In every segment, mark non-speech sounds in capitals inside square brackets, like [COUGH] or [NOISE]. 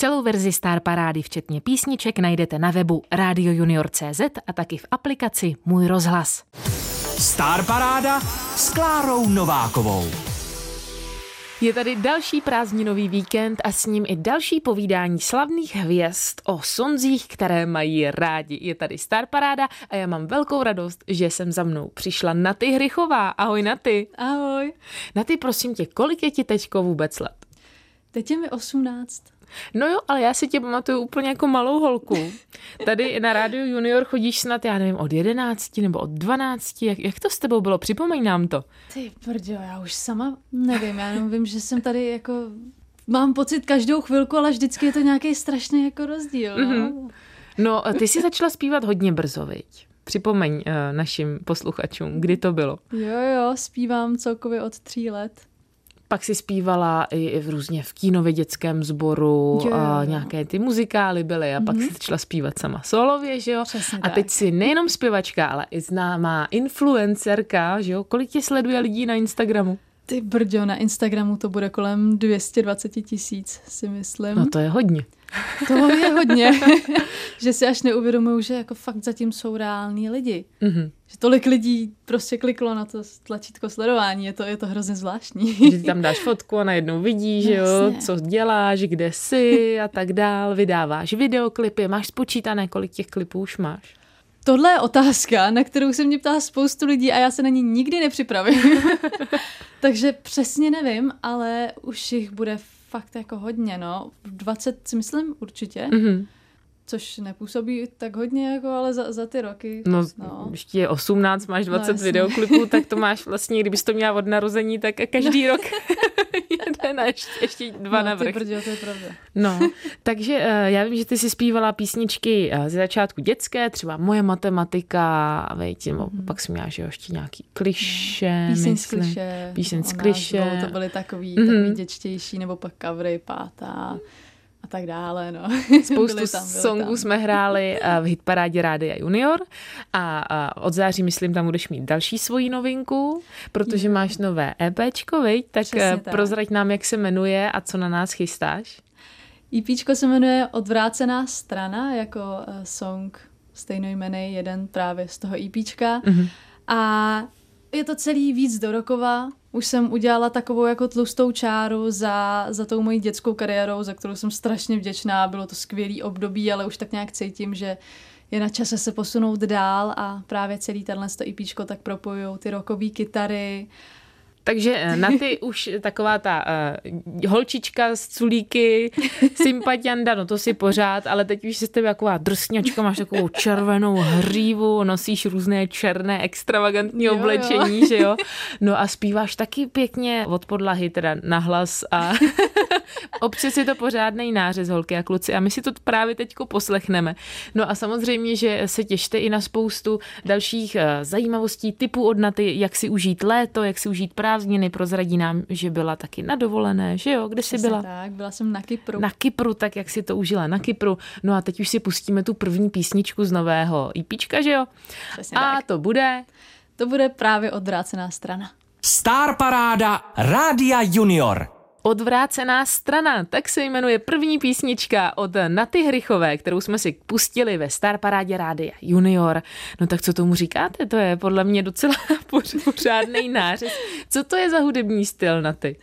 Celou verzi Star Parády, včetně písniček, najdete na webu radiojunior.cz a taky v aplikaci Můj rozhlas. Star Paráda s Klárou Novákovou. Je tady další prázdninový víkend a s ním i další povídání slavných hvězd o sonzích, které mají rádi. Je tady Star Paráda a já mám velkou radost, že jsem za mnou přišla Naty Hrychová. Ahoj Naty. Ahoj. Naty, prosím tě, kolik je ti teďko vůbec let? Teď je mi 18. No jo, ale já si tě pamatuju úplně jako malou holku. Tady na rádiu Junior chodíš snad, já nevím, od 11 nebo od 12. Jak, jak to s tebou bylo? Připomeň nám to. Ty brďo, já už sama nevím. Já jenom vím, že jsem tady jako... Mám pocit každou chvilku, ale vždycky je to nějaký strašný jako rozdíl. No, mm-hmm. no ty jsi začala zpívat hodně brzo, viď? Připomeň uh, našim posluchačům, kdy to bylo. Jo, jo, zpívám celkově od tří let. Pak si zpívala i v různě v kínově dětském sboru, jo, a nějaké ty muzikály byly a mm-hmm. pak mhm. si začala zpívat sama solově, že jo? Přesně a teď tak. si nejenom zpěvačka, ale i známá influencerka, že jo? Kolik tě sleduje lidí na Instagramu? Ty brďo, na Instagramu to bude kolem 220 tisíc, si myslím. No to je hodně. To je hodně, [LAUGHS] že si až neuvědomují, že jako fakt zatím jsou reální lidi. Mm-hmm. Že tolik lidí prostě kliklo na to tlačítko sledování, je to, je to hrozně zvláštní. Že ty tam dáš fotku a najednou vidíš, že jo, co děláš, kde jsi a tak dál, vydáváš videoklipy, máš spočítané, kolik těch klipů už máš. Tohle je otázka, na kterou se mě ptá spoustu lidí a já se na ní nikdy nepřipravím. [LAUGHS] Takže přesně nevím, ale už jich bude fakt jako hodně, no. 20 si myslím určitě. Mm-hmm. Což nepůsobí tak hodně, jako, ale za, za ty roky. No, no. ještě je 18, máš 20 no, videoklipů, tak to máš vlastně, kdybys to měla od narození, tak každý no. rok [LAUGHS] jeden a ještě, ještě dva no, navrch. Ty to je pravda. No, takže uh, já vím, že ty si zpívala písničky uh, ze začátku dětské, třeba Moje matematika, veď, mm. pak jsem měla, že ještě nějaký kliše, Píseň z kliše. Píseň z kliše. To byly takový, mm-hmm. takový děčtější, nebo pak covery, pátá a tak dále. No. [LAUGHS] Spoustu tam, songů jsme hráli eh, v hitparádě Rádia Junior a, a od září, myslím, tam budeš mít další svoji novinku, protože máš nové EPčko, viď? Tak, eh, tak prozrať nám, jak se jmenuje a co na nás chystáš. EPčko se jmenuje Odvrácená strana, jako uh, song stejnojmený, jeden právě z toho EPčka. Mm-hmm. A je to celý víc do rokova, už jsem udělala takovou jako tlustou čáru za, za tou mojí dětskou kariérou, za kterou jsem strašně vděčná. Bylo to skvělý období, ale už tak nějak cítím, že je na čase se posunout dál a právě celý tenhle to IPčko tak propojují ty rokové kytary, takže eh, na ty [LAUGHS] už taková ta uh, holčička z culíky, sympatianda, no to si pořád, ale teď už jsi tebe taková drsňačka, máš takovou červenou hřívu, nosíš různé černé extravagantní jo, oblečení, jo. že jo? No a zpíváš taky pěkně od podlahy, teda nahlas a [LAUGHS] občas je to pořádný nářez, holky a kluci a my si to právě teďko poslechneme. No a samozřejmě, že se těšte i na spoustu dalších uh, zajímavostí typu od Naty, jak si užít léto, jak si užít prázdniny, prozradí nám, že byla taky na dovolené, že jo? Kde jsi byla? tak, byla jsem na Kypru. Na Kypru, tak jak si to užila na Kypru. No a teď už si pustíme tu první písničku z nového IPčka, že jo? Přesně a tak. to bude? To bude právě odvrácená strana. Star Paráda Rádia Junior. Odvrácená strana, tak se jmenuje první písnička od Naty Hrychové, kterou jsme si pustili ve Star Parádě Rádia Junior. No tak co tomu říkáte? To je podle mě docela [LAUGHS] pořádný nářez. Co to je za hudební styl Naty?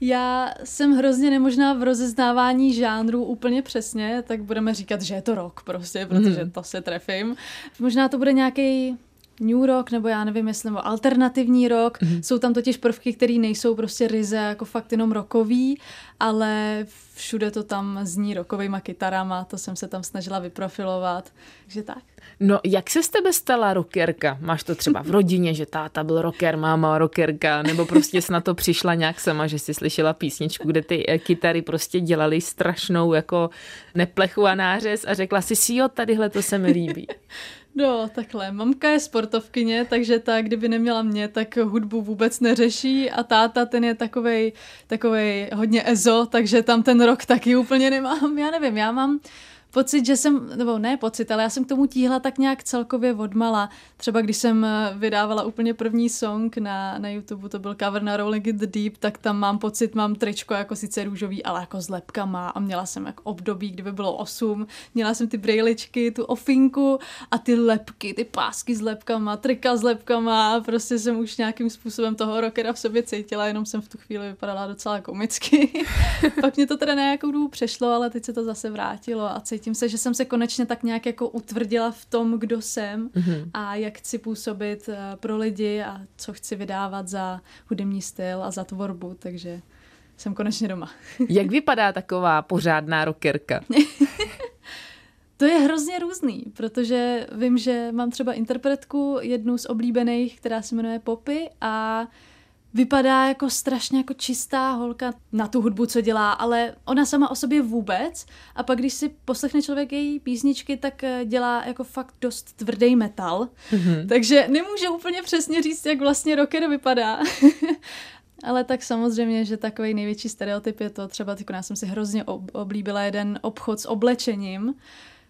Já jsem hrozně nemožná v rozeznávání žánrů úplně přesně, tak budeme říkat, že je to rock prostě, protože mm. to se trefím. Možná to bude nějaký new rock, nebo já nevím, jestli nebo alternativní rock. Mm-hmm. Jsou tam totiž prvky, které nejsou prostě ryze jako fakt jenom rokový, ale všude to tam zní rokovýma kytarama, to jsem se tam snažila vyprofilovat, takže tak. No, jak se z tebe stala rockerka? Máš to třeba v rodině, že táta byl rocker, máma rockerka, nebo prostě jsi na to přišla nějak sama, že jsi slyšela písničku, kde ty eh, kytary prostě dělaly strašnou jako neplechu a nářez a řekla si si, jo, tadyhle to se mi líbí. [LAUGHS] No, takhle. Mamka je sportovkyně, takže ta, kdyby neměla mě, tak hudbu vůbec neřeší a táta, ten je takovej, takovej hodně ezo, takže tam ten rok taky úplně nemám. Já nevím, já mám pocit, že jsem, nebo ne pocit, ale já jsem k tomu tíhla tak nějak celkově odmala. Třeba když jsem eh, vydávala úplně první song na, na YouTube, to byl cover na Rolling in the Deep, tak tam mám pocit, mám tričko jako sice růžový, ale jako s lepkama a měla jsem jako období, kdyby bylo 8, měla jsem ty brejličky, tu ofinku a ty lepky, ty pásky s lepkama, trika s lepkama prostě jsem už nějakým způsobem toho rockera v sobě cítila, jenom jsem v tu chvíli vypadala docela komicky. [LAUGHS] Pak mě to teda nějakou dobu přešlo, ale teď se to zase vrátilo a cítím cítím se, že jsem se konečně tak nějak jako utvrdila v tom, kdo jsem mm-hmm. a jak chci působit eh, pro lidi a co chci vydávat za hudební styl a za tvorbu, takže jsem konečně doma. [LAUGHS] Jak vypadá taková pořádná rockerka? [LAUGHS] To je hrozně různý, protože vím, že mám třeba interpretku, jednu z oblíbených, která se jmenuje Poppy a vypadá jako strašně jako čistá holka na tu hudbu, co dělá, ale ona sama o sobě vůbec. A pak, když si poslechne člověk její písničky, tak eh, dělá jako fakt dost tvrdý metal. Mm-hmm. [LAUGHS] Takže nemůže úplně přesně říct, jak vlastně rocker vypadá. [LAUGHS] Ale tak samozřejmě, že takový největší stereotyp je to, třeba teď já jsem si hrozně oblíbila jeden obchod s oblečením,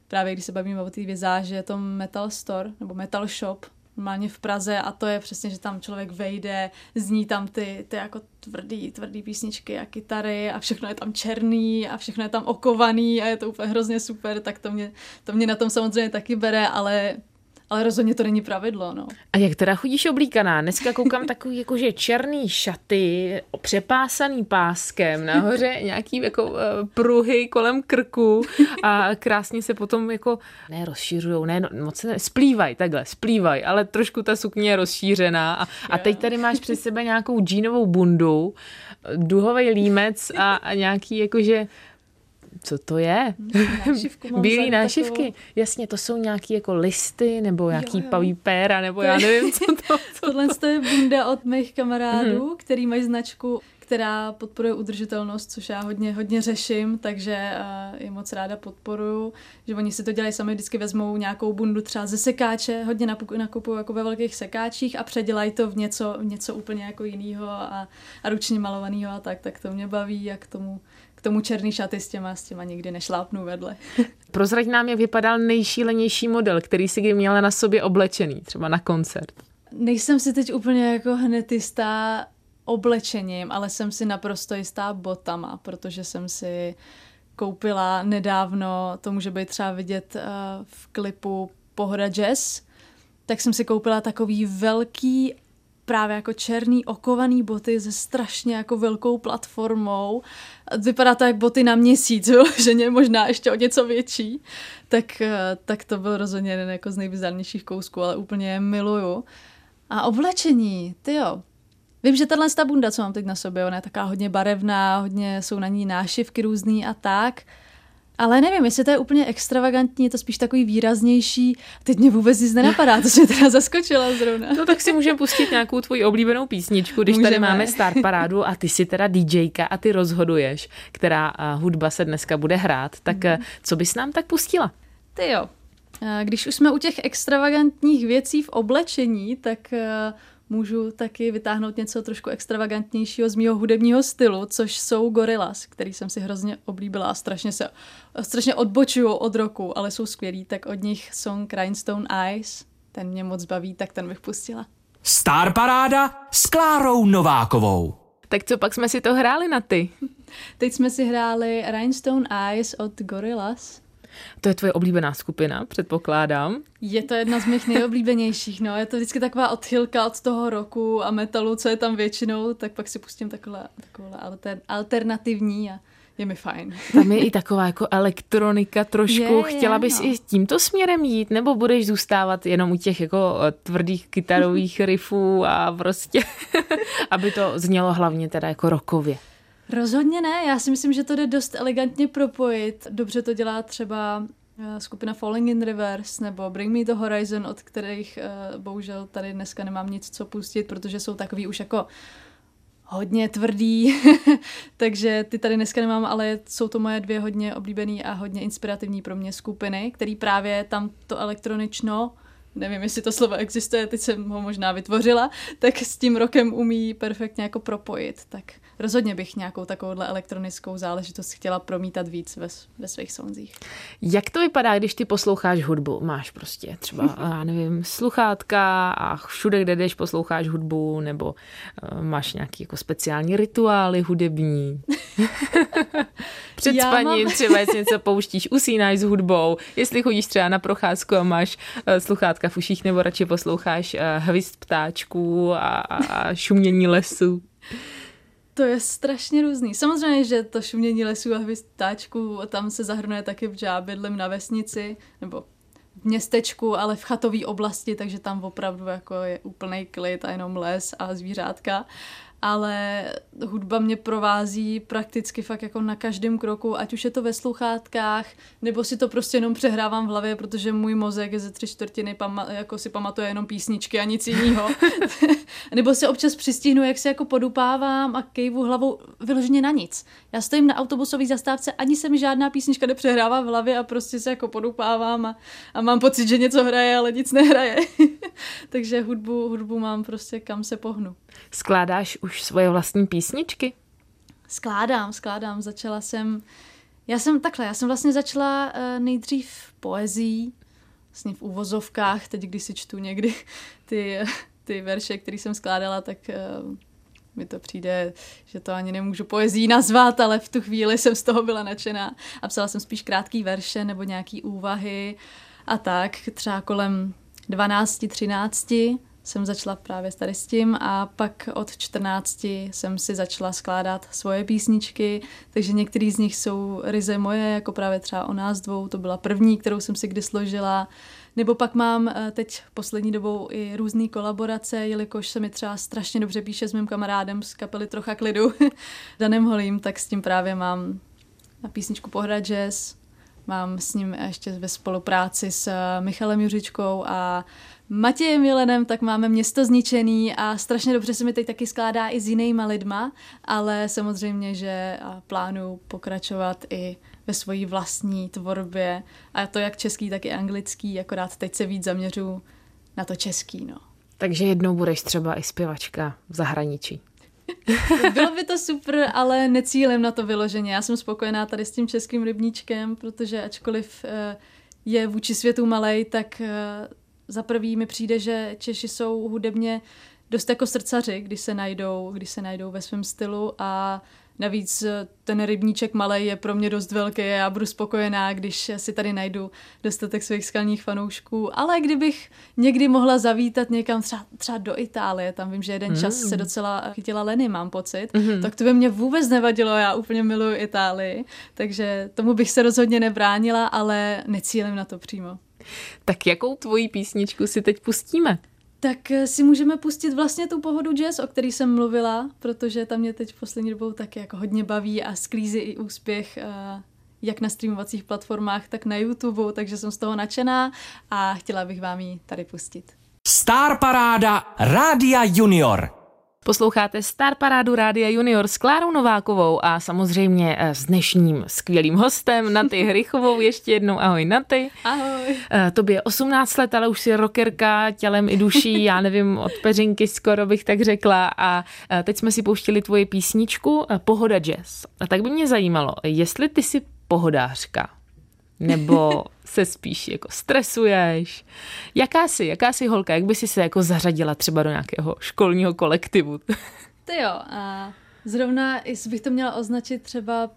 právě když se bavíme o té vizáži, je to metal store, nebo metal shop, normálně v Praze a to je přesně, že tam člověk vejde, zní tam ty, ty jako tvrdý, tvrdý písničky a kytary a všechno je tam černý a všechno je tam okovaný a je to úplně hrozně super, tak to mě, to mě na tom samozřejmě taky bere, ale ale rozhodně to není pravidlo, no. A jak teda chodíš oblíkaná? Dneska koukám [LAUGHS] takový jakože černý šaty, přepásaný páskem, nahoře [LAUGHS] nějaký jako uh, pruhy kolem krku a krásně se potom jako, ne rozšířujou, ne, no, moc se ne, splývají, takhle, splývají, ale trošku ta sukně je rozšířená a, a teď tady máš před sebe nějakou džínovou bundu, duhový límec a, a nějaký jakože co to je? [LAUGHS] Bílý nášivky. Takovou... Jasně, to jsou nějaký jako listy nebo nějaký jo, jo. paví péra, nebo já nevím, co to. Co Tohle je bunda od mých kamarádů, mm-hmm. který mají značku která podporuje udržitelnost, což já hodně, hodně řeším, takže uh, je moc ráda podporuju, že oni si to dělají sami, vždycky vezmou nějakou bundu třeba ze sekáče, hodně nakupují jako ve velkých sekáčích a předělají to v něco, v něco úplně jako jiného a, a ručně malovaného a tak, tak to mě baví, jak tomu tomu černý šaty s těma, s těma nikdy nešlápnu vedle. [LAUGHS] Prozrať nám, jak vypadal nejšílenější model, který si kdy měla na sobě oblečený, třeba na koncert. Nejsem si teď úplně jako hned jistá oblečením, ale jsem si naprosto jistá botama, protože jsem si koupila nedávno, to může být třeba vidět uh, v klipu Pohoda Jazz, tak jsem si koupila takový velký právě jako černý okovaný boty se strašně jako velkou platformou. Vypadá to jak boty na měsíc, [LAUGHS] že možná ještě o něco větší. Tak, eh, tak to byl rozhodně jeden jako z nejbizarnějších kousků, ale úplně je miluju. A oblečení, ty jo. Vím, že tahle bunda, co mám teď na sobě, ona je taká hodně barevná, hodně jsou na ní nášivky různý a tak. Ale nevím, jestli to je úplně extravagantní, je to spíš takový výraznější. Teď mě vůbec nic nenapadá, to se teda zaskočila zrovna. No tak si můžeme pustit nějakou tvoji oblíbenou písničku, když můžeme. tady máme Star Parádu a ty si teda DJka a ty rozhoduješ, která hudba se dneska bude hrát. Tak mm. co bys nám tak pustila? Ty jo. Když už jsme u těch extravagantních věcí v oblečení, tak můžu taky vytáhnout něco trošku extravagantnějšího z mého hudebního stylu, což jsou Gorillaz, který jsem si hrozně oblíbila a strašně se strašně odbočuju od roku, ale jsou skvělí, tak od nich song Rhinestone Eyes, ten mě moc baví, tak ten bych pustila. Star Paráda s Klárou Novákovou. Tak co pak jsme si to hráli na ty? [LAUGHS] Teď jsme si hráli Rhinestone Eyes od Gorillaz. To je tvoje oblíbená skupina, předpokládám. Je to jedna z mých nejoblíbenějších, no. Je to vždycky taková odchylka od toho roku a metalu, co je tam většinou, tak pak si pustím takové, takové alter, alternativní a je mi fajn. Tam je i taková jako elektronika trošku. Je, Chtěla bys no. i tímto směrem jít, nebo budeš zůstávat jenom u těch jako eh, tvrdých kytarových [LAUGHS] riffů a prostě, [LAUGHS] aby to znělo hlavně teda jako rokově? Rozhodně ne, já si myslím, že to jde dost elegantně propojit. Dobře to dělá třeba eh, skupina Falling in Reverse nebo Bring Me the Horizon, od kterých uh, bohužel tady dneska nemám nic co pustit, protože jsou takový už jako hodně tvrdý, [LAUGHS] takže ty tady dneska nemám, ale jsou to moje dvě hodně oblíbené a hodně inspirativní pro mě skupiny, který právě tam to elektronično nevím, jestli to slovo existuje, teď jsem ho možná vytvořila, tak s tím rokem umí perfektně jako propojit. Tak rozhodně bych nějakou takovouhle elektronickou záležitost chtěla promítat víc ve, ve svých sonzích. Jak to vypadá, když ty posloucháš hudbu? Máš prostě třeba, [LAUGHS] já nevím, sluchátka a všude, kde jdeš, posloucháš hudbu, nebo uh, máš nějaký jako speciální rituály hudební? [LAUGHS] Před spaním mám... třeba, jestli něco pouštíš, usínáš s hudbou, jestli chodíš třeba na procházku a máš uh, sluchátka v uších, nebo radši posloucháš uh, hvizd ptáčků a, a šumění lesu. To je strašně různý. Samozřejmě, že to šumění lesů a hvězdáčků, tam se zahrnuje taky já bydlím na vesnici, nebo v městečku, ale v chatové oblasti, takže tam opravdu jako je úplný klid a jenom les a zvířátka ale hudba mě provází prakticky fakt jako na každém kroku, ať už je to ve sluchátkách, nebo si to prostě jenom přehrávám v hlavě, protože můj mozek je ze tři čtvrtiny, pama- jako si pamatuje jenom písničky a nic jiného. [LAUGHS] nebo si občas přistihnu, jak se jako podupávám a kejvu hlavou vyloženě na nic. Já stojím na autobusové zastávce, ani se mi žádná písnička nepřehrává v hlavě a prostě se jako podupávám a, a mám pocit, že něco hraje, ale nic nehraje. [LAUGHS] Takže hudbu, hudbu mám prostě kam se pohnu. Skládáš už svoje vlastní písničky? Skládám, skládám. Začala jsem, já jsem takhle, já jsem vlastně začala uh, nejdřív poezí, vlastně v úvozovkách, teď když si čtu někdy [LAUGHS] ty, ty verše, které jsem skládala, tak uh, mi to přijde, že to ani nemůžu poezí nazvat, ale v tu chvíli jsem z toho byla nadšená a psala jsem spíš krátký verše nebo nějaký úvahy a tak, třeba kolem 12, 13 jsem začala právě tady s tím a pak od 14 jsem si začala skládat svoje písničky, takže některý z nich jsou ryze moje, jako právě třeba o nás dvou, to byla první, kterou jsem si kdy složila, nebo pak mám eh, teď poslední dobou i různé kolaborace, jelikož se mi třeba strašně dobře píše s mým kamarádem z kapely Trocha klidu, [LAUGHS] Danem Holím, tak s tím právě mám na písničku Pohra jazz, mám s ním ještě ve spolupráci s eh, Michalem Juřičkou a Matějem Jelenem, tak máme město zničený a strašně dobře se mi teď taky skládá i s jinýma lidma, ale samozřejmě, že plánuju pokračovat i ve své vlastní tvorbě a to jak český, tak i anglický, akorát teď se víc zaměřu na to český, no. Takže jednou budeš třeba i zpěvačka v zahraničí. [LAUGHS] Bylo by to super, ale necílím na to vyloženě. Já jsem spokojená tady s tím českým rybníčkem, protože ačkoliv eh, je vůči světu malej, tak eh, za prvý mi přijde, že Češi jsou hudebně dost jako srdcaři, když se najdou, když se najdou ve svém stylu a Navíc ten rybníček malý je pro mě dost velký a já budu spokojená, když si tady najdu dostatek svých skalních fanoušků. Ale kdybych někdy mohla zavítat někam třeba, třeba do Itálie, tam vím, že jeden mm. čas se docela chytila Leny, mám pocit, mm. tak to by mě vůbec nevadilo, já úplně miluji Itálii, takže tomu bych se rozhodně nebránila, ale necílím na to přímo. Tak jakou tvoji písničku si teď pustíme? Tak eh, si můžeme pustit vlastně tu pohodu jazz, o který jsem mluvila, protože tam mě teď v poslední dobou taky jako hodně baví a sklízí i úspěch eh, jak na streamovacích platformách, tak na YouTube, takže jsem z toho nadšená a chtěla bych vám ji tady pustit. Star Paráda Rádia Junior. Posloucháte Star Parádu Rádia Junior s Klárou Novákovou a samozřejmě eh, s dnešním skvělým hostem Naty Hrychovou. Ještě jednou ahoj Naty. Ahoj. Eh, tobě 18 let, ale už si rockerka tělem i duší, já nevím, od peřinky skoro bych tak řekla. A eh, teď jsme si pouštili tvoji písničku Pohoda jazz. A tak by mě zajímalo, jestli ty jsi pohodářka nebo se spíš jako stresuješ. Jaká jsi, jaká jsi holka, jak by si se jako zařadila třeba do nějakého školního kolektivu? Ty jo, a zrovna, jestli bych to měla označit třeba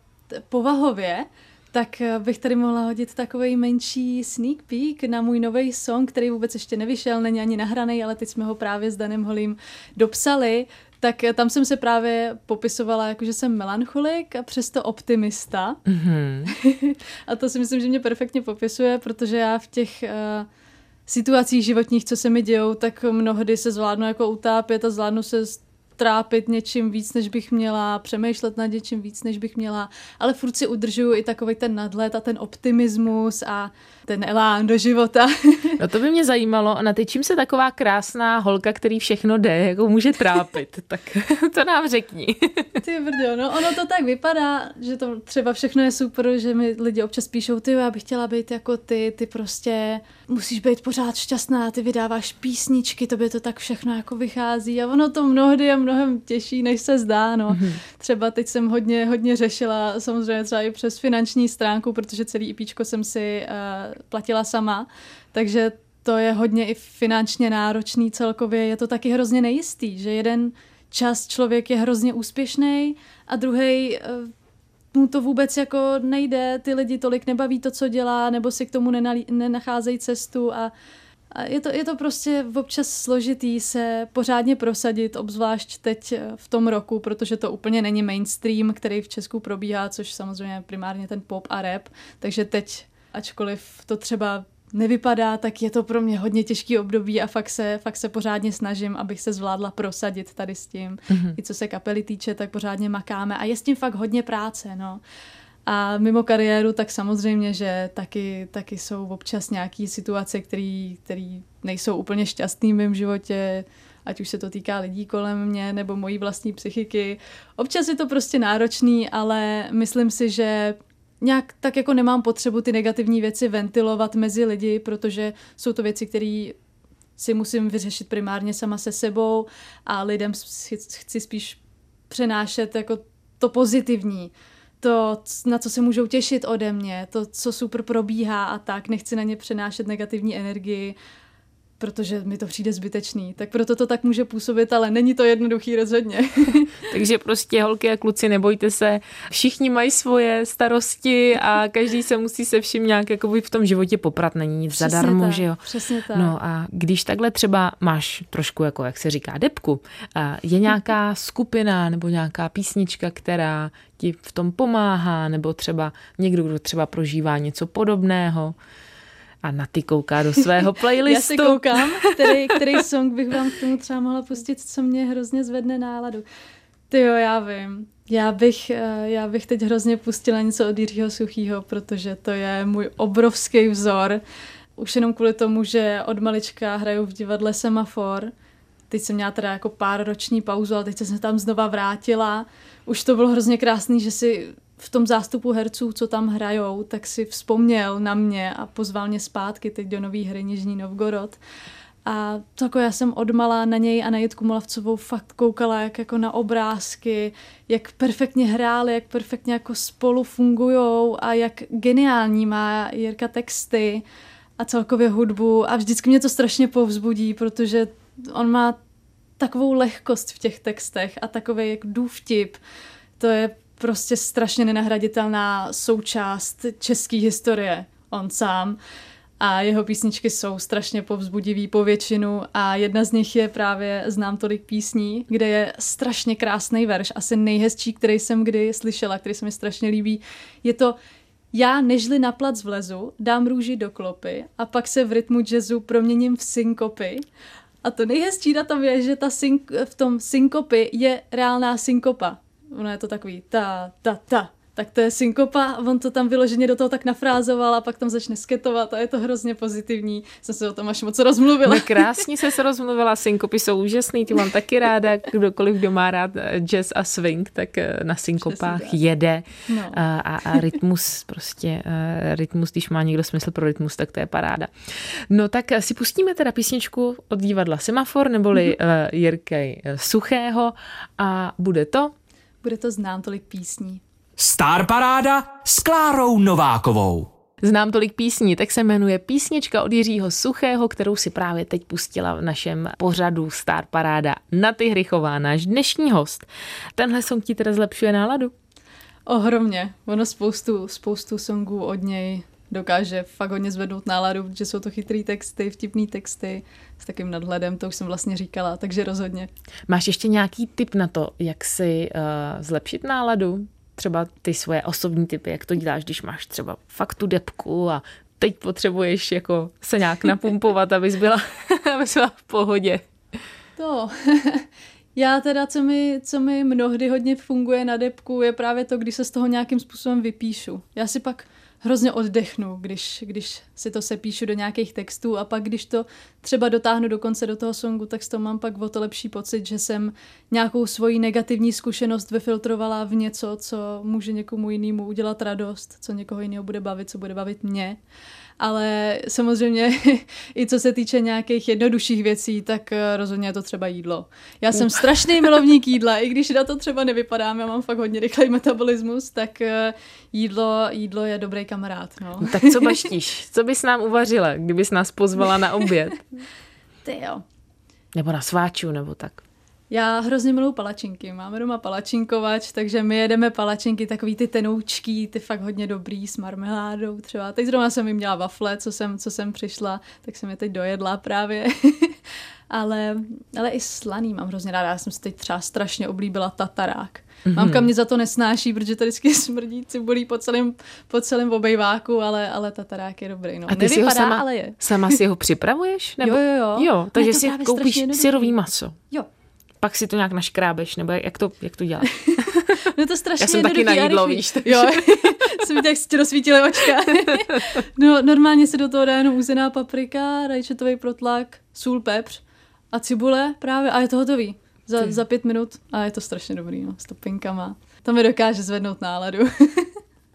povahově, tak bych tady mohla hodit takový menší sneak peek na můj nový song, který vůbec ještě nevyšel, není ani nahraný, ale teď jsme ho právě s Danem Holím dopsali tak tam jsem se právě popisovala, jako že jsem melancholik a přesto optimista. Mm-hmm. [LAUGHS] a to si myslím, že mě perfektně popisuje, protože já v těch uh, situacích životních, co se mi dějou, tak mnohdy se zvládnu jako utápět a zvládnu se trápit něčím víc, než bych měla, přemýšlet nad něčím víc, než bych měla, ale furt si udržuju i takový ten nadhled a ten optimismus a ten elán do života. No to by mě zajímalo, na ty čím se taková krásná holka, který všechno jde, jako může trápit, [LAUGHS] tak to nám řekni. [LAUGHS] Ty brďo, no ono to tak vypadá, že to třeba všechno je super, že mi lidi občas píšou, ty já bych chtěla být jako ty, ty prostě musíš být pořád šťastná, ty vydáváš písničky, tobě to tak všechno jako vychází a ono to mnohdy je mnohem těžší, než se zdá, no. Mm-hmm. Třeba teď jsem hodně, hodně řešila, samozřejmě třeba i přes finanční stránku, protože celý IPčko jsem si uh, platila sama, takže to je hodně i finančně náročný celkově. Je to taky hrozně nejistý, že jeden čas člověk je hrozně úspěšný a druhý uh, mu to vůbec jako nejde, ty lidi tolik nebaví to, co dělá, nebo si k tomu nenacházejí cestu a a je to, je to prostě občas složitý se pořádně prosadit, obzvlášť teď eh, v tom roku, protože to úplně není mainstream, který v Česku probíhá, což samozřejmě primárně ten pop a rap. Takže teď, ačkoliv to třeba nevypadá, tak je to pro mě hodně těžký období a fakt se, fakt se pořádně snažím, abych se zvládla prosadit tady s tím. Mm-hmm. I co se kapely týče, tak pořádně makáme a je s tím fakt hodně práce, no. A mimo kariéru, tak samozřejmě, že taky, taky jsou občas nějaké situace, které nejsou úplně šťastné v mém životě, ať už se to týká lidí kolem mě nebo mojí vlastní psychiky. Občas je to prostě náročný, ale myslím si, že nějak tak jako nemám potřebu ty negativní věci ventilovat mezi lidi, protože jsou to věci, které si musím vyřešit primárně sama se sebou a lidem chci spíš přenášet jako to pozitivní to, na co se můžou těšit ode mě, to, co super probíhá a tak. Nechci na ně přenášet negativní energii, protože mi to přijde zbytečný. Tak proto to tak může působit, ale není to jednoduchý rozhodně. [LAUGHS] Takže prostě holky a kluci, nebojte se, všichni mají svoje starosti a každý se musí se vším nějak jakoby v tom životě poprat, není nic přesně zadarmo, tak, že jo? Přesně tak. No a když takhle třeba máš trošku, jako jak se říká, depku, je nějaká [LAUGHS] skupina nebo nějaká písnička, která ti v tom pomáhá, nebo třeba někdo, kdo třeba prožívá něco podobného, a na ty kouká do svého [LAUGHS] playlistu. Já si koukám, který, který song bych vám k tomu třeba mohla pustit, co mě hrozně zvedne náladu. Ty jo, já vím. Já bych, eh, já bych teď hrozně pustila něco od Jiřího Suchýho, protože to je můj obrovský vzor. Už jenom kvůli tomu, že od malička hraju v divadle Semafor. Teď jsem měla teda jako pár roční pauzu, ale teď jsem se tam znova vrátila. Už to bylo hrozně krásný, že si v tom zástupu herců, co tam hrajou, tak si vzpomněl na mě a pozval mě zpátky teď do nový hry Nižní Novgorod. A to jako já jsem odmala na něj a na Jitku Molavcovou fakt koukala jak jako na obrázky, jak perfektně hráli, jak perfektně jako spolu fungujou a jak geniální má Jirka texty a celkově hudbu a vždycky mě to strašně povzbudí, protože on má takovou lehkost v těch textech a takový jak důvtip. To je prostě strašně nenahraditelná součást české historie. On sám a jeho písničky jsou strašně povzbudivý po většinu a jedna z nich je právě Znám tolik písní, kde je strašně krásný verš, asi nejhezčí, který jsem kdy slyšela, který se mi strašně líbí. Je to já nežli na plac vlezu, dám růži do klopy a pak se v rytmu jazzu proměním v synkopy. A to nejhezčí na tom je, že ta synk- v tom synkopy je reálná synkopa ono je to takový ta, ta, ta, tak to je synkopa, on to tam vyloženě do toho tak nafrázoval a pak tam začne sketovat a je to hrozně pozitivní. Jsem se o tom až moc rozmluvila. No krásně se rozmluvila, synkopy jsou úžasný, ty mám taky ráda, kdokoliv, kdo má rád eh, jazz a swing, tak eh, na synkopách jede no. a, a, a rytmus prostě, eh, rytmus, když má někdo smysl pro rytmus, tak to je paráda. No tak si pustíme teda písničku od divadla Semafor, neboli mm-hmm. Jirkej Suchého a bude to bude to znám tolik písní. Star Paráda s Klárou Novákovou. Znám tolik písní, tak se jmenuje Písnička od Jiřího Suchého, kterou si právě teď pustila v našem pořadu Star Paráda. Na ty Hrychová, náš dnešní host. Tenhle song ti teda zlepšuje náladu? Ohromně. Ono spoustu, spoustu songů od něj dokáže fakt hodně zvednout náladu, že jsou to chytrý texty, vtipný texty s takým nadhledem, to už jsem vlastně říkala, takže rozhodně. Máš ještě nějaký tip na to, jak si uh, zlepšit náladu? Třeba ty svoje osobní typy, jak to děláš, když máš třeba fakt tu depku a teď potřebuješ jako se nějak napumpovat, abys byla, [LAUGHS] abys byla v pohodě. To, [LAUGHS] Já teda, co mi, co mi mnohdy hodně funguje na depku, je právě to, když se z toho nějakým způsobem vypíšu. Já si pak hrozně oddechnu, když, když si to sepíšu do nějakých textů a pak, když to třeba dotáhnu do konce do toho songu, tak s toho mám pak o to lepší pocit, že jsem nějakou svoji negativní zkušenost vyfiltrovala v něco, co může někomu jinému udělat radost, co někoho jiného bude bavit, co bude bavit mě ale samozřejmě [LAUGHS] i co se týče nějakých jednodušších věcí, tak eh, rozhodně je to třeba jídlo. Já jsem strašný milovník jídla, i když na to třeba nevypadám, já mám fakt hodně rychlej metabolismus, tak eh, jídlo, jídlo je dobrý kamarád. No. Tak co baštíš? Co bys nám uvařila, kdybys nás pozvala na oběd? [LAUGHS] Ty jo. Nebo na sváču, nebo tak. Já hrozně miluji palačinky. Máme doma palačinkovač, takže my jedeme palačinky, takový ty tenoučký, ty fakt hodně dobrý, s marmeládou třeba. Teď zrovna jsem jim měla wafle, co jsem, co jsem přišla, tak jsem je teď dojedla právě. [LAUGHS] ale, ale i slaný mám hrozně ráda. Já jsem si teď třeba strašně oblíbila tatarák. Mm-hmm. Mamka mě za to nesnáší, protože to vždycky [LAUGHS] smrdí cibolí po celém, po celém obejváku, ale, ale tatarák je dobrý. No. A ty Nevypadá, si ho sama, ale je. sama si ho připravuješ? Nebo? Jo, jo, jo. Jo, takže si koupíš syrový maso. Jo, Pak si to nějak naškrábeš, nebo jak to, jak to děláš? [LAUGHS] No to strašně Já jsem taky na jídlo, víš, takže- Jo, se mi tak ti rozsvítily očka. [LAUGHS] no, normálně se do toho dá jenom uzená paprika, rajčetový protlak, sůl, pepř a cibule právě a je to hotový. Za, za pět minut a je to strašně dobrý, no, s topinkama. To mi dokáže zvednout náladu. [LAUGHS]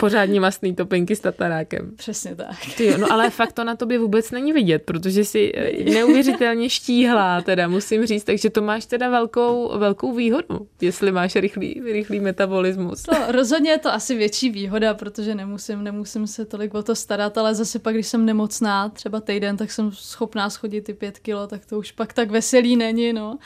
Pořádně masný topinky s tatarákem. Přesně tak. Ty no ale fakt to na tobě vůbec není vidět, protože jsi eh, [LAUGHS] neuvěřitelně štíhlá, teda musím říct, takže to máš teda velkou, velkou výhodu, jestli máš rychlý, rychlý metabolismus. No, rozhodně je to asi větší výhoda, protože nemusím, nemusím se tolik o to starat, ale zase pak, když jsem nemocná, třeba týden, tak jsem schopná schodit ty pět kilo, tak to už pak tak veselý není, no.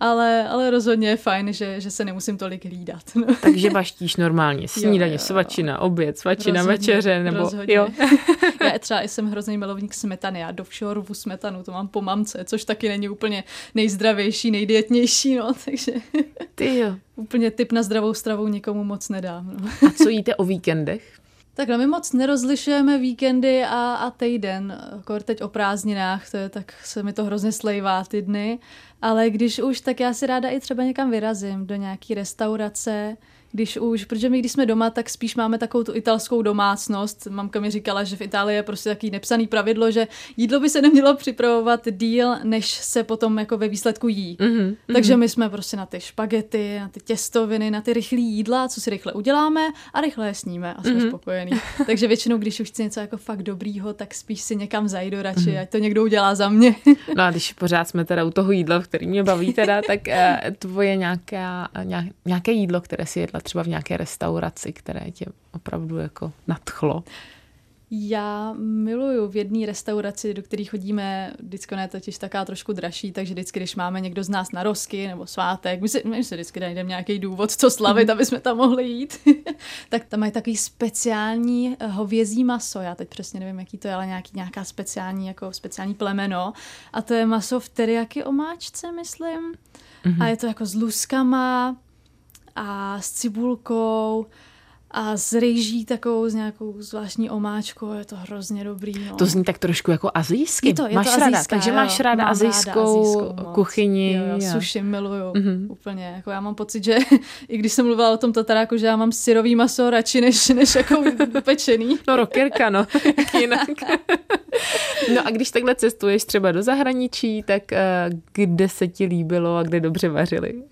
Ale, ale rozhodně je fajn, že, že se nemusím tolik hlídat. No. [LAUGHS] Takže baštíš normálně, snídaně, jo, jo. svačina, oběd, svačina, Rozhodně, večeře, nebo rozhodně. jo. [LAUGHS] Já třeba [LAUGHS] jsem hrozný milovník smetany, já do všeho rvu smetanu, to mám po mamce, což taky není úplně nejzdravější, nejdietnější, no, takže Ty jo. úplně typ na zdravou stravu nikomu moc nedám. No. A co jíte o víkendech? Takhle, my moc nerozlišujeme víkendy a, a týden, jako teď o prázdninách, to je, tak se mi to hrozně slejvá ty dny, ale když už, tak já si ráda i třeba někam vyrazím do nějaký restaurace, když už, protože my když jsme doma, tak spíš máme takovou tu italskou domácnost. Mamka mi říkala, že v Itálii je prostě takový nepsaný pravidlo, že jídlo by se nemělo připravovat díl, než se potom jako ve výsledku jí. Mhm, Takže my jsme prostě na ty špagety, na ty těstoviny, na ty rychlé jídla, co si rychle uděláme a rychle je sníme a jsme Mhm. mm-hmm. spokojení. [LAUGHS] Takže většinou, když už chci něco jako fakt dobrýho, tak spíš si někam zajdu radši, Mhm. mm-hmm. ať to někdo udělá za mě. [LAUGHS] No a když pořád jsme teda u toho jídla, který mě baví teda, tak eh, tvoje nějaká, nějak, nějaké jídlo, které si jedla třeba v nějaké restauraci, které tě opravdu jako nadchlo. Já miluju v jedné restauraci, do které chodíme, vždycky ona je totiž taká trošku dražší, takže vždycky, když máme někdo z nás na rozky nebo svátek, my si, my si vždycky najdeme nějaký důvod, co slavit, aby jsme tam mohli jít, [LAUGHS] tak tam mají takový speciální eh, hovězí maso, já teď přesně nevím, jaký to je, ale nějaký, nějaká speciální, jako speciální plemeno. A to je maso v teriyaki omáčce, myslím, mm-hmm. a je to jako s luskama a s cibulkou, a s rejží takovou, s nějakou zvláštní omáčkou, je to hrozně dobrý. No. To zní tak trošku jako azijsky. Je to, je máš to ráda, azijská, takže jo. máš ráda Mám azijskou, azijskou kuchyni. Jo, jo, sushi miluju, Mhm. mm-hmm. úplně. Jako já mám pocit, že [LAUGHS] i když jsem mluvila o tom tataráku, že já mám syrový maso radši než, než jako [LAUGHS] pečený. No rockerka, no, jinak. [LAUGHS] no a když takhle cestuješ třeba do zahraničí, tak eh, kde se ti líbilo a kde dobře vařili?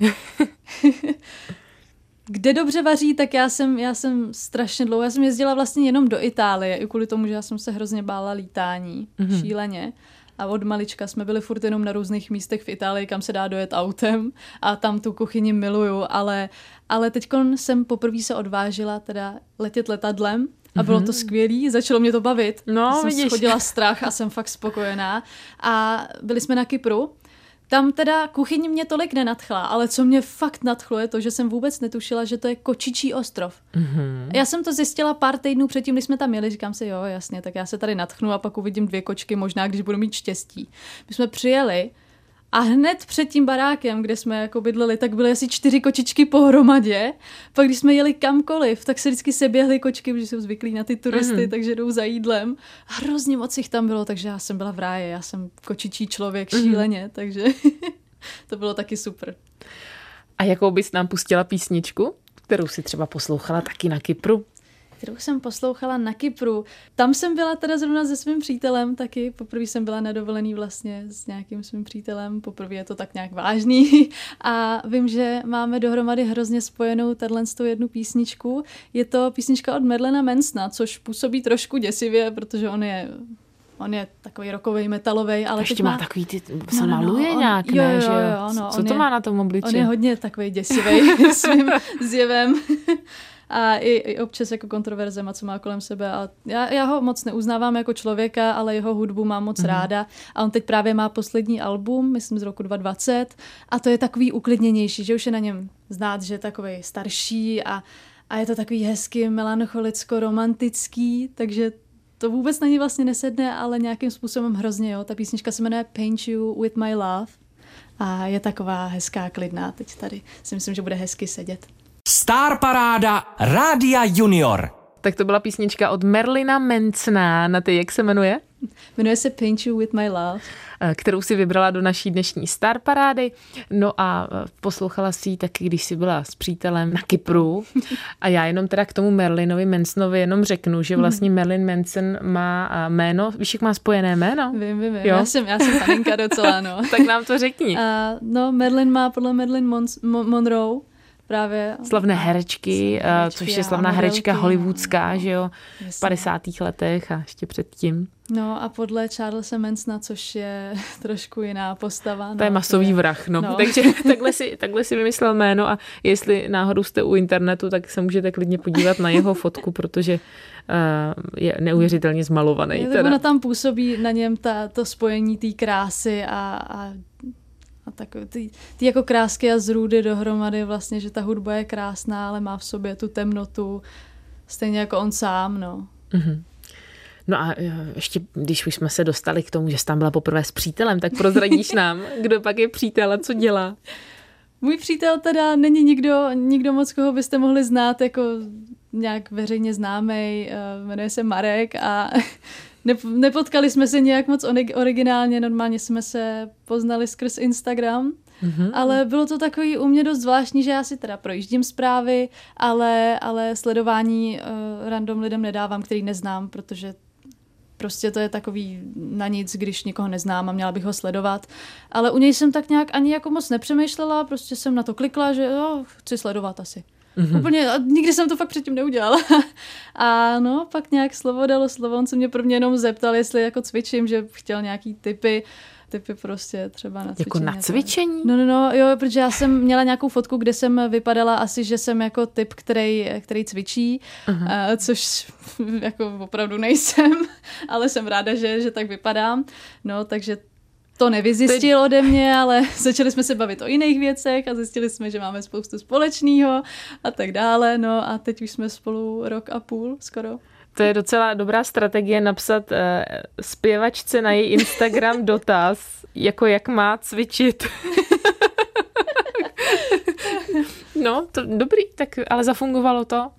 Kde dobře vaří, tak já jsem, já jsem strašně dlouho, já jsem jezdila vlastně jenom do Itálie, i kvůli tomu, že já jsem se hrozně bála lítání, mm-hmm. šíleně. A od malička jsme byli furt jenom na různých místech v Itálii, kam se dá dojet autem a tam tu kuchyni miluju, ale, ale teď jsem poprvé se odvážila teda letět letadlem a bylo to skvělý, začalo mě to bavit. No, jsem vidíš. schodila [LAUGHS] strach a jsem fakt spokojená. A byli jsme na Kypru tam teda kuchyň mě tolik nenadchla, ale co mě fakt nadchlo je to, že jsem vůbec netušila, že to je Kočičí ostrov. Mm-hmm. Já jsem to zjistila pár týdnů předtím, když jsme tam jeli, říkám si, jo, jasně, tak já se tady nadchnu a pak uvidím dvě kočky, možná když budu mít štěstí. My jsme přijeli a hned před tím barákem, kde jsme jako bydleli, tak byly asi čtyři kočičky pohromadě. Pak když jsme jeli kamkoliv, tak se vždycky seběhly kočky, protože jsou zvyklí na ty turisty, mm. takže jdou za jídlem. A hrozně moc jich tam bylo, takže já jsem byla v ráji, já jsem kočičí člověk šíleně, takže [LAUGHS] to bylo taky super. A jakou bys nám pustila písničku, kterou si třeba poslouchala taky na Kypru? Kterou jsem poslouchala na Kypru. Tam jsem byla teda zrovna se svým přítelem taky. Poprvé jsem byla na dovolený vlastně s nějakým svým přítelem. Poprvé je to tak nějak vážný. [LAUGHS] A vím, že máme dohromady hrozně spojenou tato jednu písničku. Je to písnička od Merlina Mansona, což působí trošku děsivě, protože on je On je takový rokový, metalový, ale Ještě teď má, má takový, ty, se no, no, maluje on, nějak, jo, ne? Jo, že jo, jo, no, Co to je, má na tom obličeji? On je hodně takový děsivý [LAUGHS] svým [LAUGHS] zjevem a i, i občas jako kontroverzema, co má kolem sebe. A já, já ho moc neuznávám jako člověka, ale jeho hudbu mám moc mm-hmm. ráda. A on teď právě má poslední album, myslím z roku 2020, a to je takový uklidněnější, že už je na něm znát, že je takový starší a, a je to takový hezky melancholicko-romantický, takže to vůbec na ní vlastně nesedne, ale nějakým způsobem hrozně, jo. Ta písnička se jmenuje Paint You With My Love a je taková hezká, klidná. Teď tady si myslím, že bude hezky sedět. Star Paráda Rádia Junior. Tak to byla písnička od Merlina Mencna na ty, jak se jmenuje? Jmenuje se Paint You With My Love. Eh, kterou si vybrala do naší dnešní Star Parády. No a eh, poslouchala si ji taky, když si byla s přítelem na Kypru. A já jenom teda k tomu Merlinovi Mansonovi jenom řeknu, že vlastně Merlin Manson má eh, jméno, víš, jak má spojené jméno? Vím, vím, vím. Jo? Já jsem, já jsem paninka docela, no. [LAUGHS] tak nám to řekni. Uh, no, Merlin má podle Merlin Mon- Mon- Monroe právě. Slavné herečky, herečky což je slavná herečka hollywoodská, no, že jo, v 50. letech a ještě předtím. No a podle Charlesa Mansona, což je [LAUGHS] trošku jiná postava. To je no, masový je... vrah, no. no. Takže [LAUGHS] takhle si, takhle si vymyslel jméno a jestli náhodou jste u internetu, tak se můžete klidně podívat na jeho fotku, protože uh, je neuvěřitelně zmalovaný. Je, ona tam působí na něm ta, to spojení té krásy a, a tak ty, ty jako krásky a zrůdy dohromady vlastně, že ta hudba je krásná, ale má v sobě tu temnotu, stejně jako on sám, no. Mm-hmm. No a eh, ještě, když už jsme se dostali k tomu, že jsi tam byla poprvé s přítelem, tak prozradíš [LAUGHS] nám, kdo pak je přítel a co dělá? Můj přítel teda není nikdo, nikdo moc, koho byste mohli znát jako nějak veřejně známý, eh, jmenuje se Marek a [LAUGHS] nepotkali jsme se nějak moc originálně, normálně jsme se poznali skrz Instagram, Mm-hmm. Ale bylo to takový u mě dost zvláštní, že já si teda projíždím zprávy, ale, ale sledování uh, random lidem nedávám, který neznám, protože prostě to je takový na nic, když někoho neznám a měla bych ho sledovat. Ale u něj jsem tak nějak ani jako moc nepřemýšlela, prostě jsem na to klikla, že jo, chci sledovat asi. Mm-hmm. Úplně, a nikdy jsem to fakt předtím neudělala. [LAUGHS] a no, pak nějak slovo dalo slovo, on se mě prvně jenom zeptal, jestli jako cvičím, že chtěl nějaký typy typy prostě třeba na cvičení. Jako na cvičení? No, no, no, jo, protože já jsem měla nějakou fotku, kde jsem vypadala asi, že jsem jako typ, který, který cvičí, uh-huh. což [LAUGHS] jako opravdu nejsem, [LAUGHS] ale jsem ráda, že, že tak vypadám. No, takže to nevyzjistil ode mě, ale [LAUGHS] začali jsme se bavit o jiných věcech a zjistili jsme, že máme spoustu společného a tak dále. No a teď už jsme spolu rok a půl skoro. To je docela dobrá strategie napsat uh, zpěvačce na její Instagram [LAUGHS] dotaz, jako jak má cvičit. [LAUGHS] no, to dobrý, tak ale zafungovalo to.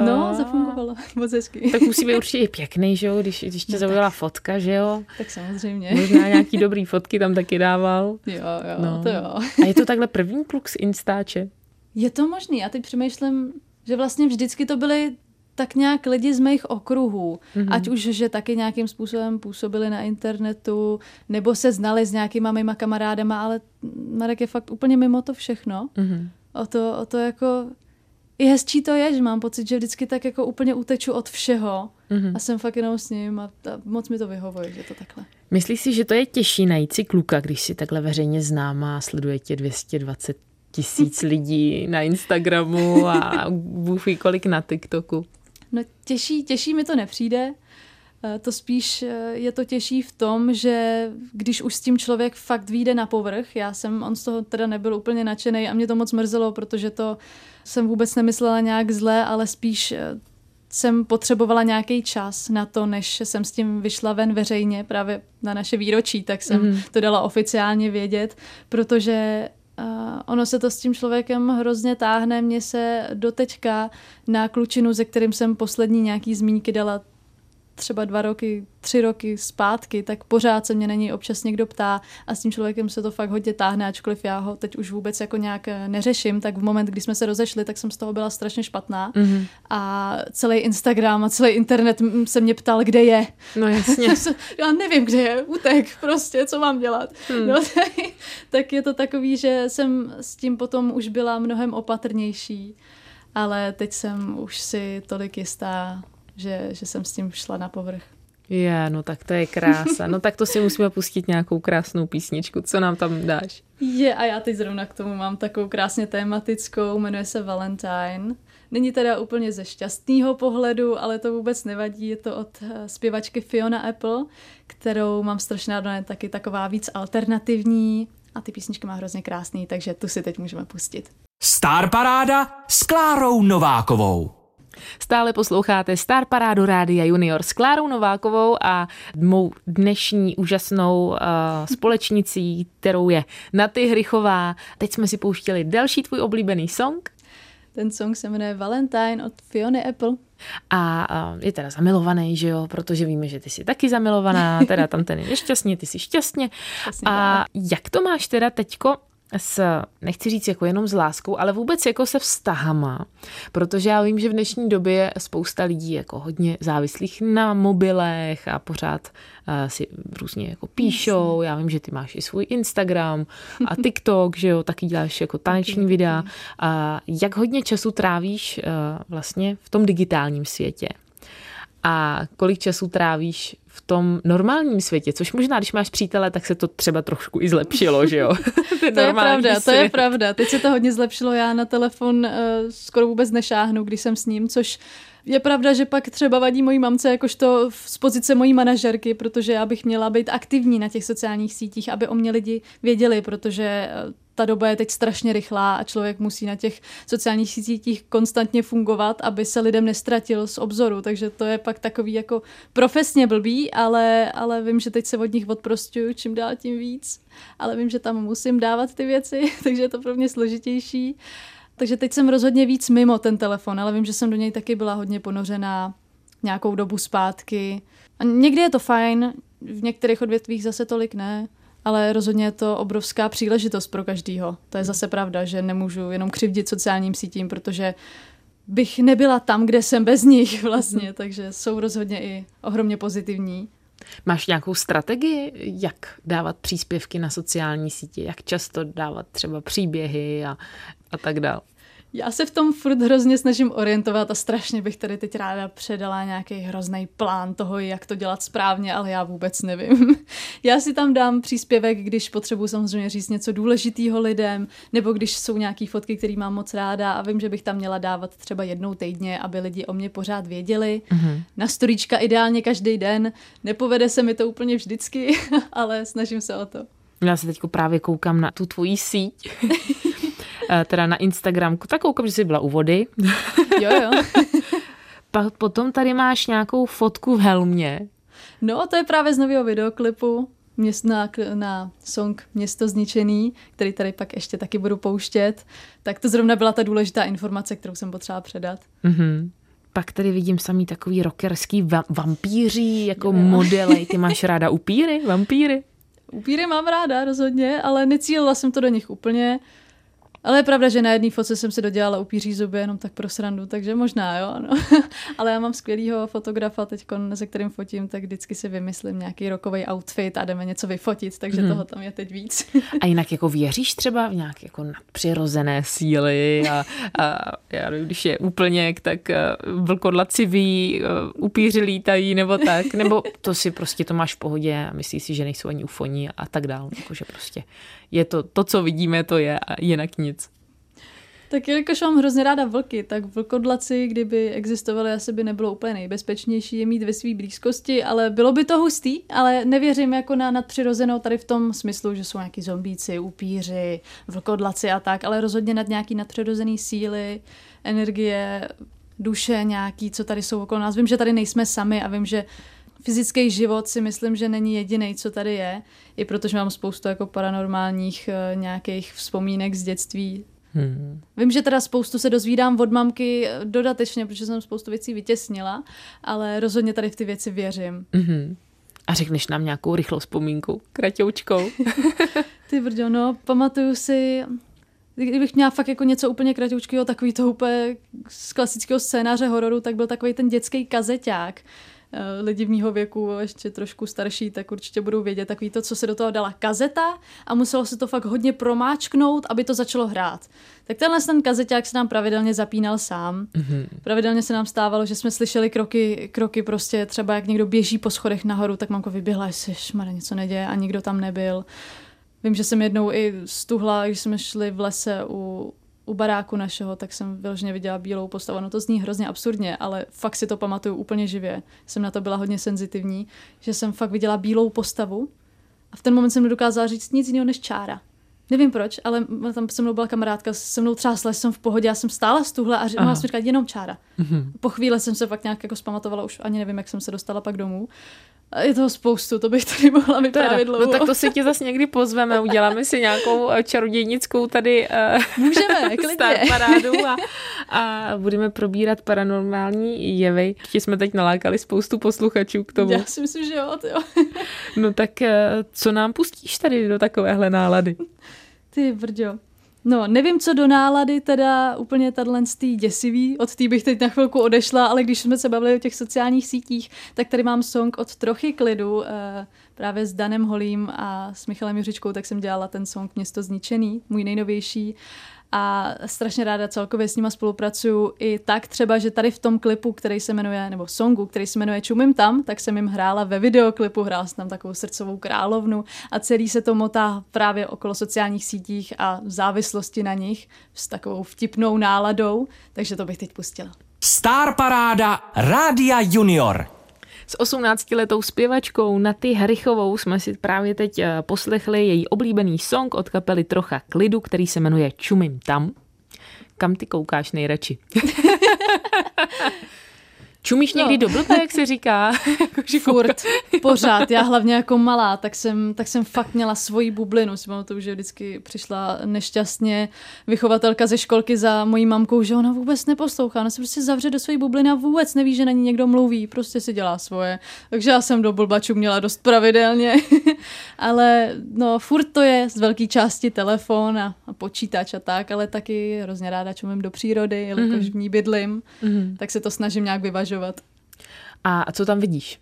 No, uh, zafungovalo, [LAUGHS] moc hezky. Tak musí být určitě pěkný, že jo, když, když tě no, zaujala fotka, že jo? Tak samozřejmě. Možná nějaký dobrý fotky tam taky dával. Jo, jo, no. to jo. A je to takhle první kluk z Instače? Je to možný, já teď přemýšlím, že vlastně vždycky to byly tak nějak lidi z mých okruhů, mm-hmm. ať už, že taky nějakým způsobem působili na internetu, nebo se znali s nějakýma mýma kamarádama, ale Marek je fakt úplně mimo to všechno. Mm-hmm. O, to, o to jako... I hezčí to je, že mám pocit, že vždycky tak jako úplně uteču od všeho mm-hmm. a jsem fakt jenom s ním a, a moc mi to vyhovuje, že to takhle. Myslíš si, že to je těžší najít si kluka, když si takhle veřejně známá a sleduje tě 220 tisíc [LAUGHS] lidí na Instagramu a bůh ví kolik na TikToku? No těžší, těžší mi to nepřijde. Eh, to spíš eh, je to těžší v tom, že když už s tím člověk fakt vyjde na povrch, já jsem, on z toho teda nebyl úplně nadšený a mě to moc mrzelo, protože to jsem vůbec nemyslela nějak zle, ale spíš eh, jsem potřebovala nějaký čas na to, než jsem s tím vyšla ven veřejně právě na naše výročí, tak jsem mm. to dala oficiálně vědět, protože Uh, ono se to s tím člověkem hrozně táhne. Mně se doteďka na klučinu, ze kterým jsem poslední nějaký zmínky dala, třeba dva roky, tři roky zpátky, tak pořád se mě na něj občas někdo ptá a s tím člověkem se to fakt hodně táhne, ačkoliv já ho teď už vůbec jako nějak eh, neřeším, tak v moment, kdy jsme se rozešli, tak jsem z toho byla strašně špatná mm-hmm. a celý Instagram a celý internet se mě ptal, kde je. No jasně. [LAUGHS] já nevím, kde je, utek prostě, co mám dělat. Mm. No, [LAUGHS] tak, tak je to takový, že jsem s tím potom už byla mnohem opatrnější ale teď jsem už si tolik jistá, že, že jsem s tím šla na povrch. Je, no tak to je krása. No tak to si musíme pustit nějakou krásnou písničku. Co nám tam dáš? Je, a já teď zrovna k tomu mám takovou krásně tématickou, jmenuje se Valentine. Není teda úplně ze šťastného pohledu, ale to vůbec nevadí. Je to od eh, zpěvačky Fiona Apple, kterou mám strašně ráda, je taky taková víc alternativní a ty písničky má hrozně krásný, takže tu si teď můžeme pustit. Star Paráda s Klárou Novákovou. Stále posloucháte Star Parádu Rádia Junior s Klárou Novákovou a mou dnešní úžasnou uh, společnicí, kterou je Naty Hrychová. Teď jsme si pouštěli další tvůj oblíbený song. Ten song se jmenuje Valentine od Fiony Apple. A je teda zamilovaný, že jo, protože víme, že ty jsi taky zamilovaná, teda tam ten je nešťastně, ty jsi šťastně. Šťastně a jak to máš teda teďko s, nechci říct jako jenom s láskou, ale vůbec jako se vztahama, protože já vím, že v dnešní době je spousta lidí jako hodně závislých na mobilech a pořád uh, si různě jako píšou, já vím, že ty máš i svůj Instagram a TikTok, že jo, taky děláš jako taneční videa. A jak hodně času trávíš uh, vlastně v tom digitálním světě? a kolik času trávíš v tom normálním světě, což možná, když máš přítele, tak se to třeba trošku i zlepšilo, že jo? [LAUGHS] to je pravda, svět. to je pravda. Teď se to hodně zlepšilo, já na telefon uh, skoro vůbec nešáhnu, když jsem s ním, což je pravda, že pak třeba vadí mojí mamce jakožto z pozice mojí manažerky, protože já bych měla být aktivní na těch sociálních sítích, aby o mě lidi věděli, protože eh, ta doba je teď strašně rychlá a člověk musí na těch sociálních sítích konstantně fungovat, aby se lidem nestratil z obzoru, takže to je pak takový jako profesně blbý, ale, ale vím, že teď se od nich odprostuju čím dál tím víc, ale vím, že tam musím dávat ty věci, [LAUGHS] takže je to pro mě složitější. Takže teď jsem rozhodně víc mimo ten telefon, ale vím, že jsem do něj taky byla hodně ponořená nějakou dobu zpátky. A někdy je to fajn, v některých odvětvích zase tolik ne, ale rozhodně je to obrovská příležitost pro každýho. To je zase pravda, že nemůžu jenom křivdit sociálním sítím, protože bych nebyla tam, kde jsem bez nich [LAUGHS] vlastně, mhm. takže jsou rozhodně i ohromně pozitivní. Máš nějakou strategii, jak dávat příspěvky na sociální sítě, jak často dávat třeba příběhy a, a tak dále? Já se v tom furt hrozně snažím orientovat a strašně bych tady teď ráda předala nějaký hrozný plán toho, jak to dělat správně, ale já vůbec nevím. [LAUGHS] Já si tam dám příspěvek, když potřebuji samozřejmě říct něco důležitého lidem, nebo když jsou nějaké fotky, které mám moc ráda a vím, že bych tam měla dávat třeba jednou týdně, aby lidi o mě pořád věděli. Mm-hmm. Na storíčka ideálně každý den. Nepovede se mi to úplně vždycky, [LAUGHS] ale snažím se o to. Já se teď právě koukám na tu tvoji síť. [LAUGHS] Eh, teda na Instagramku, tak koukám, že jsi byla u vody. Jo, jo. [LAUGHS] Potom tady máš nějakou fotku v helmě. No, to je právě z nového videoklipu měst, na, na song Město zničený, který tady pak ještě taky budu pouštět. Tak to zrovna byla ta důležitá informace, kterou jsem potřeba předat. Mm-hmm. Pak tady vidím samý takový rockerský va- vampíří, jako jo. modely. Ty máš ráda upíry, vampíry? Upíry mám ráda rozhodně, ale necílila jsem to do nich úplně. Ale je pravda, že na jedné fotce jsem si dodělala upíří zuby jenom tak pro srandu, takže možná jo, no. [LAUGHS] Ale já mám skvělýho fotografa teď, se kterým fotím, tak vždycky si vymyslím nějaký rokový outfit a jdeme něco vyfotit, takže hmm. toho tam je teď víc. [LAUGHS] a jinak jako věříš třeba v nějaké jako nadpřirozené síly a, a já nevím, když je úplně, tak eh, vlkodlaci ví, eh, upíři lítají nebo tak, nebo to si prostě to máš v pohodě a myslíš si, že nejsou ani ufoní a tak dál, jakože prostě je to, to, co vidíme, to je a jinak nic. Tak jelikož mám hrozně ráda vlky, tak vlkodlaci, kdyby existovaly, asi by nebylo úplně nejbezpečnější je mít ve své blízkosti, ale bylo by to hustý, ale nevěřím jako na nadpřirozenou tady v tom smyslu, že jsou nějaký zombíci, upíři, vlkodlaci a tak, ale rozhodně nad nějaký nadpřirozený síly, energie, duše nějaký, co tady jsou okolo nás. Vím, že tady nejsme sami a vím, že fyzický život si myslím, že není jediný, co tady je, i protože mám spoustu jako paranormálních uh, nějakých vzpomínek z dětství Hmm. Vím, že teda spoustu se dozvídám od mamky dodatečně, protože jsem spoustu věcí vytěsnila, ale rozhodně tady v ty věci věřím. Mm-hmm. A řekneš nám nějakou rychlou vzpomínku, kratoučkou. [LAUGHS] Ty brďo, no, pamatuju si, kdybych měla fakt jako něco úplně kratoučkého, takový to úplně z klasického scénáře hororu, tak byl takový ten dětský kazeťák, Eh, lidi v mýho věku, ještě trošku starší, tak určitě budou vědět takový to, co se do toho dala kazeta a muselo se to fakt hodně promáčknout, aby to začalo hrát. Tak tenhle ten kazeťák se nám pravidelně zapínal sám. Mm-hmm. Pravidelně se nám stávalo, že jsme slyšeli kroky, kroky prostě třeba jak někdo běží po schodech nahoru, tak mamko vyběhla, jestli šmara něco neděje a nikdo tam nebyl. Vím, že jsem jednou i stuhla, když jsme šli v lese u, u baráku našeho, tak jsem vyloženě viděla bílou postavu. No to zní hrozně absurdně, ale fakt si to pamatuju úplně živě. Jsem na to byla hodně senzitivní, že jsem fakt viděla bílou postavu a v ten moment jsem nedokázala říct nic jiného než čára. Nevím proč, ale tam se mnou byla kamarádka, se mnou třásla, jsem v pohodě, já jsem stála z tuhle a mohla jsem říkat jenom čára. Mm-hmm. Po chvíli jsem se pak nějak jako zpamatovala, už ani nevím, jak jsem se dostala pak domů. Je toho spoustu, to bych tady mohla vyprávět dlouho. No tak to si tě zase někdy pozveme, uděláme si nějakou eh, čarodějnickou tady uh, Můžeme, [LAUGHS] klidně. parádu a, a budeme probírat paranormální jevy. Ti jsme teď nalákali spoustu posluchačů k tomu. Já si myslím, že jo, jo. no tak uh, co nám pustíš tady do takovéhle nálady? [LAUGHS] Ty brďo. No, nevím, co do nálady teda úplně tato tý děsivý, od té bych teď na chvilku odešla, ale když jsme se bavili o těch sociálních sítích, tak tady mám song od Trochy klidu, eh, právě s Danem Holím a s Michalem Juřičkou, tak jsem dělala ten song Město zničený, můj nejnovější a strašně ráda celkově s nima spolupracuju i tak třeba, že tady v tom klipu, který se jmenuje, nebo songu, který se jmenuje Čumím tam, tak jsem jim hrála ve videoklipu, hrála jsem tam takovou srdcovou královnu a celý se to motá právě okolo sociálních sítích a závislosti na nich s takovou vtipnou náladou, takže to bych teď pustila. Star Paráda Rádia Junior. S 18-letou zpěvačkou Naty Harichovou jsme si právě teď eh, poslechli její oblíbený song od kapely Trocha klidu, který se jmenuje Čumím tam. Kam ty koukáš nejradši? [LAUGHS] Čumíš někdy no. do blbe, jak se říká? [LAUGHS] Furt, [LAUGHS] pořád. Já hlavně jako malá, tak jsem, tak jsem fakt měla svoji bublinu. Si pamatuju, že vždycky přišla nešťastně vychovatelka ze školky za mojí mamkou, že ona vůbec neposlouchá. Ona se prostě zavře do své bubliny a vůbec neví, že na ní někdo mluví. Prostě si dělá svoje. Takže já jsem do blbačů měla dost pravidelně. [LAUGHS] ale no, furt to je z velké části telefon a, a počítač a tak, ale taky hrozně ráda čumím do přírody, jelikož mm-hmm. v ní bydlím, mm-hmm. tak se to snažím nějak vyvažovat uvažovat. A co tam vidíš?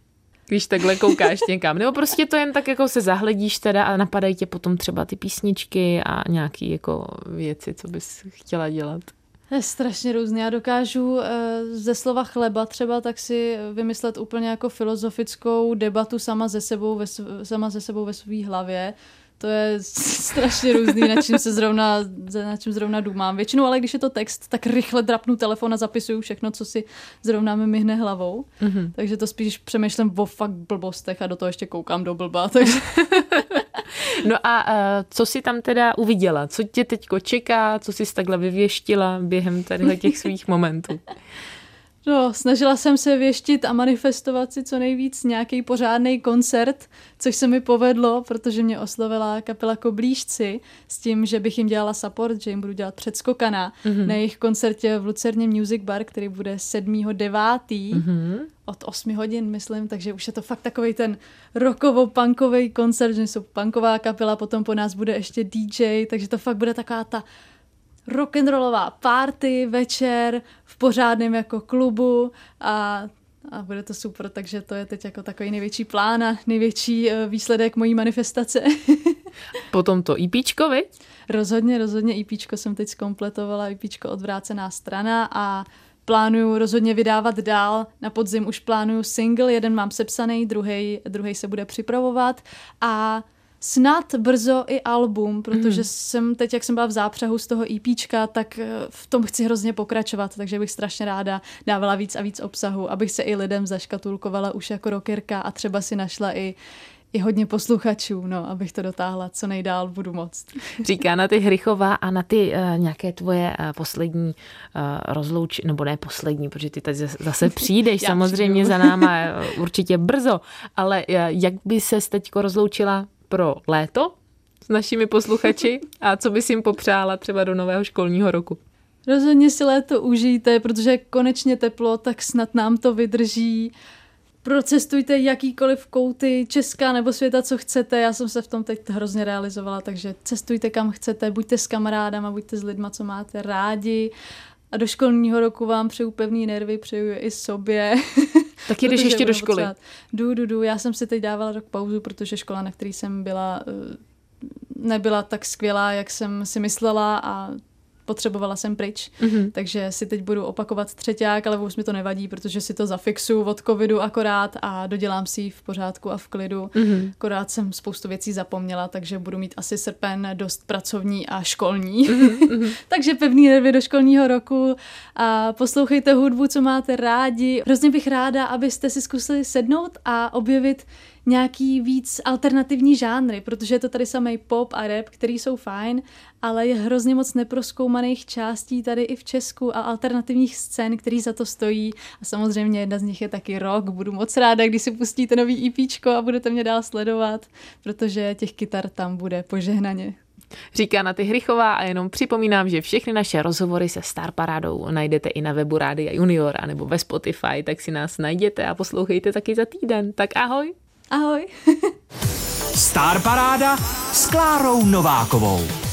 když takhle koukáš někam. Nebo prostě to jen tak jako se zahledíš teda a napadají tě potom třeba ty písničky a nějaký jako věci, co bys chtěla dělat. Je strašně různé. Já dokážu eh, ze slova chleba třeba tak si vymyslet úplně jako filozofickou debatu sama ze sebou ve, sama ze sebou ve své hlavě to je strašně různý, na čím se zrovna, na čím zrovna důmám. Většinou, ale když je to text, tak rychle drapnu telefon a zapisuju všechno, co si zrovna mi myhne hlavou. Mm-hmm. Takže to spíš přemýšlím o fakt blbostech a do toho ještě koukám do blba. Takže... [LAUGHS] no a uh, co jsi tam teda uviděla? Co tě teďko čeká? Co jsi takhle vyvěštila během tady těch svých momentů? No, snažila jsem se věštit a manifestovat si co nejvíc nějaký pořádný koncert, což se mi povedlo, protože mě oslovila kapela Koblížci s tím, že bych jim dělala support, že jim budu dělat předskokana mm-hmm. na jejich koncertě v Lucerně Music Bar, který bude 7.9. Mm-hmm. od 8 hodin, myslím, takže už je to fakt takový ten rokovo-punkový koncert, že jsou punková kapela, potom po nás bude ještě DJ, takže to fakt bude taková ta rock'n'rollová party, večer v pořádném jako klubu a a bude to super, takže to je teď jako takový největší plán a největší eh, výsledek mojí manifestace. [LAUGHS] Potom to IPčko, e vy? Rozhodně, rozhodně IPčko e jsem teď zkompletovala, IPčko e odvrácená strana a plánuju rozhodně vydávat dál. Na podzim už plánuju single, jeden mám sepsaný, druhý, druhý se bude připravovat a snad brzo i album, protože mm. jsem teď, jak jsem byla v zápřehu z toho EPčka, tak eh, v tom chci hrozně pokračovat, takže bych strašně ráda dávala víc a víc obsahu, abych se i lidem zaškatulkovala už jako rockerka a třeba si našla i i hodně posluchačů, no, abych to dotáhla co nejdál budu moc. [LAUGHS] Říká na ty Hrychová a na ty uh, nějaké tvoje uh, poslední uh, rozlouč, nebo ne poslední, protože ty tady zase [LAUGHS] přijdeš samozřejmě za náma uh, určitě brzo, ale uh, jak by se teďko rozloučila pro léto, s našimi posluchači [LAUGHS] a co bys jim popřála třeba do nového školního roku? Rozhodně si léto užijte, protože konečně teplo, tak snad nám to vydrží. Procestujte jakýkoliv kouty Česka nebo světa, co chcete. Já jsem se v tom teď hrozně realizovala, takže cestujte kam chcete, buďte s kamarádama, buďte s lidma, co máte rádi. A do školního roku vám přeju pevný nervy, přeju i sobě. [LAUGHS] Tak jdeš ještě do školy. Jdu, jdu, jdu. Já jsem si teď dávala rok pauzu, protože škola, na který jsem byla, eh, nebyla tak skvělá, jak jsem si myslela a potřebovala jsem pryč, mm-hmm. takže si teď budu opakovat třeták, ale už mi to nevadí, protože si to zafixu od covidu akorát a dodělám si ji v pořádku a v klidu. Mm-hmm. Akorát jsem spoustu věcí zapomněla, takže budu mít asi srpen dost pracovní a školní. Mm-hmm. [LAUGHS] takže pevný nervy do školního roku a poslouchejte hudbu, co máte rádi. Hrozně bych ráda, abyste si zkusili sednout a objevit nějaký víc alternativní žánry, protože je to tady samý pop a rap, který jsou fajn, ale je hrozně moc neproskoumaných částí tady i v Česku a alternativních scén, který za to stojí. A samozřejmě jedna z nich je taky rock. Budu moc ráda, když si pustíte nový EP a budete mě dál sledovat, protože těch kytar tam bude požehnaně. Říká Naty Hrychová a jenom připomínám, že všechny naše rozhovory se Star Parádou najdete i na webu Rádia Junior nebo ve Spotify, tak si nás najděte a poslouchejte taky za týden. Tak ahoj! Ahoj. [LAUGHS] Star Paráda s Klárou Novákovou.